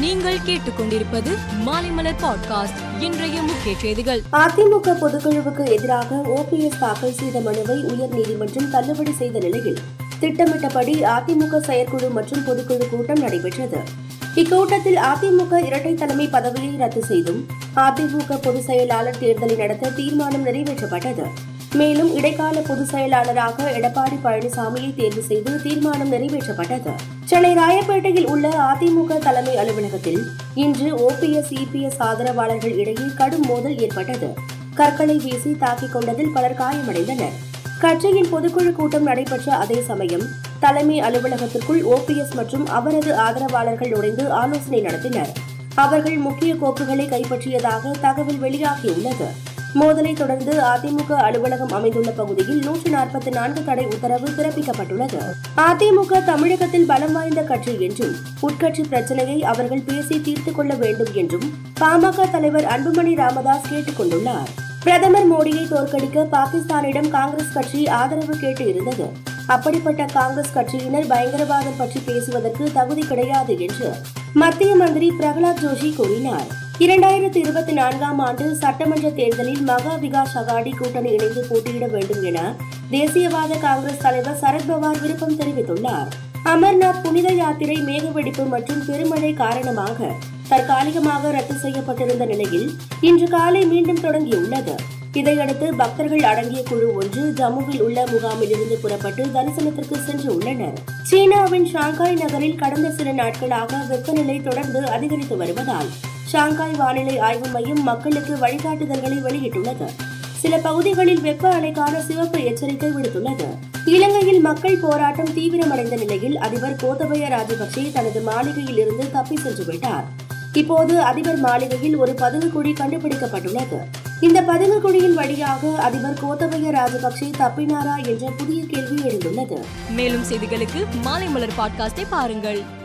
நீங்கள் கேட்டுக்கொண்டிருப்பது மாலைமலர் பாட்காஸ்ட் இன்றைய முக்கிய செய்திகள். அதிமுக பொதுக்குழுவுக்கு எதிராக ஓபிஎஸ் தாக்கல் செய்த மனுவை உயர்நீதிமன்றம் தள்ளுபடி செய்த நிலையில் திட்டமிட்டபடி அதிமுக செயற்குழு மற்றும் பொதுக்குழு கூட்டம் நடைபெற்றது. இக்கூட்டத்தில் அதிமுக இரட்டை தலைமை பதவியை ரத்து செய்தும் அதிமுக பொதுச் செயலாளர் தேர்தலை நடத்த தீர்மானம் நிறைவேற்றப்பட்டது. மேலும் இடைக்கால பொதுச் செயலாளராக எடப்பாடி பழனிசாமியை தேர்வு செய்து தீர்மானம் நிறைவேற்றப்பட்டது. சென்னை ராயப்பேட்டையில் உள்ள அதிமுக தலைமை அலுவலகத்தில் இன்று ஓபிஎஸ் இபிஎஸ் ஆதரவாளர்கள் இடையே கடும் மோதல் ஏற்பட்டது. கற்களை வீசி தாக்கிக் கொண்டதில் பலர் காயமடைந்தனர். கட்சியின் பொதுக்குழு கூட்டம் நடைபெற்ற அதே சமயம் தலைமை அலுவலகத்திற்குள் ஓபிஎஸ் மற்றும் அவரது ஆதரவாளர்கள் நுழைந்து ஆலோசனை நடத்தினர். அவர்கள் முக்கிய கோப்புகளை கைப்பற்றியதாக தகவல் வெளியாகியுள்ளது. மோதலை தொடர்ந்து அதிமுக அலுவலகம் அமைந்துள்ள பகுதியில் நூற்று நாற்பத்தி நான்கு தடை உத்தரவு பிறப்பிக்கப்பட்டுள்ளது. அதிமுக தமிழகத்தில் பலம் வாய்ந்த கட்சி என்றும் உட்கட்சி பிரச்சனையை அவர்கள் பேசி தீர்த்துக் கொள்ள வேண்டும் என்றும் பாமக தலைவர் அன்புமணி ராமதாஸ் கேட்டுக் கொண்டுள்ளார். பிரதமர் மோடியை தோற்கடிக்க பாகிஸ்தானிடம் காங்கிரஸ் கட்சி ஆதரவு கேட்டு இருந்தது. அப்படிப்பட்ட காங்கிரஸ் கட்சியினர் பயங்கரவாதம் பற்றி பேசுவதற்கு தகுதி கிடையாது என்று மத்திய மந்திரி பிரகலாத் ஜோஷி கூறினார். இரண்டாயிரத்தி இருபத்தி நான்காம் ஆண்டு சட்டமன்ற தேர்தலில் மகா விகாஸ் அகாடி கூட்டணி இணைந்து போட்டியிட வேண்டும் என தேசியவாத காங்கிரஸ் தலைவர் சரத்பவார் விருப்பம் தெரிவித்துள்ளார். அமர்நாத் புனித யாத்திரை மேகவெடிப்பு மற்றும் பெருமழை காரணமாக தற்காலிகமாக ரத்து செய்யப்பட்டிருந்த நிலையில் இன்று காலை மீண்டும் தொடங்கியுள்ளது. இதையடுத்து பக்தர்கள் அடங்கிய குழு ஒன்று ஜம்முவில் உள்ள முகாமில் இருந்து புறப்பட்டு தரிசனத்திற்கு சென்று உள்ளனர். சீனாவின் ஷாங்காய் நகரில் கடந்த சில நாட்களாக வெப்பநிலை தொடர்ந்து அதிகரித்து வருவதால் ஷாங்காய் வானிலை ஆய்வு மையம் மக்களுக்கு வழிகாட்டுதல்களை வெளியிட்டுள்ளது. சில பகுதிகளில் வெப்ப அலைக்கான சிவப்பு எச்சரிக்கை விடுத்துள்ளது. இலங்கையில் மக்கள் போராட்டம் தீவிரமடைந்த நிலையில் அதிபர் கோத்தபய ராஜபக்சே தனது மாளிகையில் இருந்து தப்பி சென்று விட்டார். இப்போது அதிபர் மாளிகையில் ஒரு பதுங்குக்குழி கண்டுபிடிக்கப்பட்டுள்ளது. இந்த பதுங்குக்குழியின் வழியாக அதிபர் கோத்தபய ராஜபக்சே தப்பினாரா என்ற புதிய கேள்வி எழுந்துள்ளது. மேலும் செய்திகளுக்கு மாலைமலர் பாட்காஸ்டை பாருங்கள்.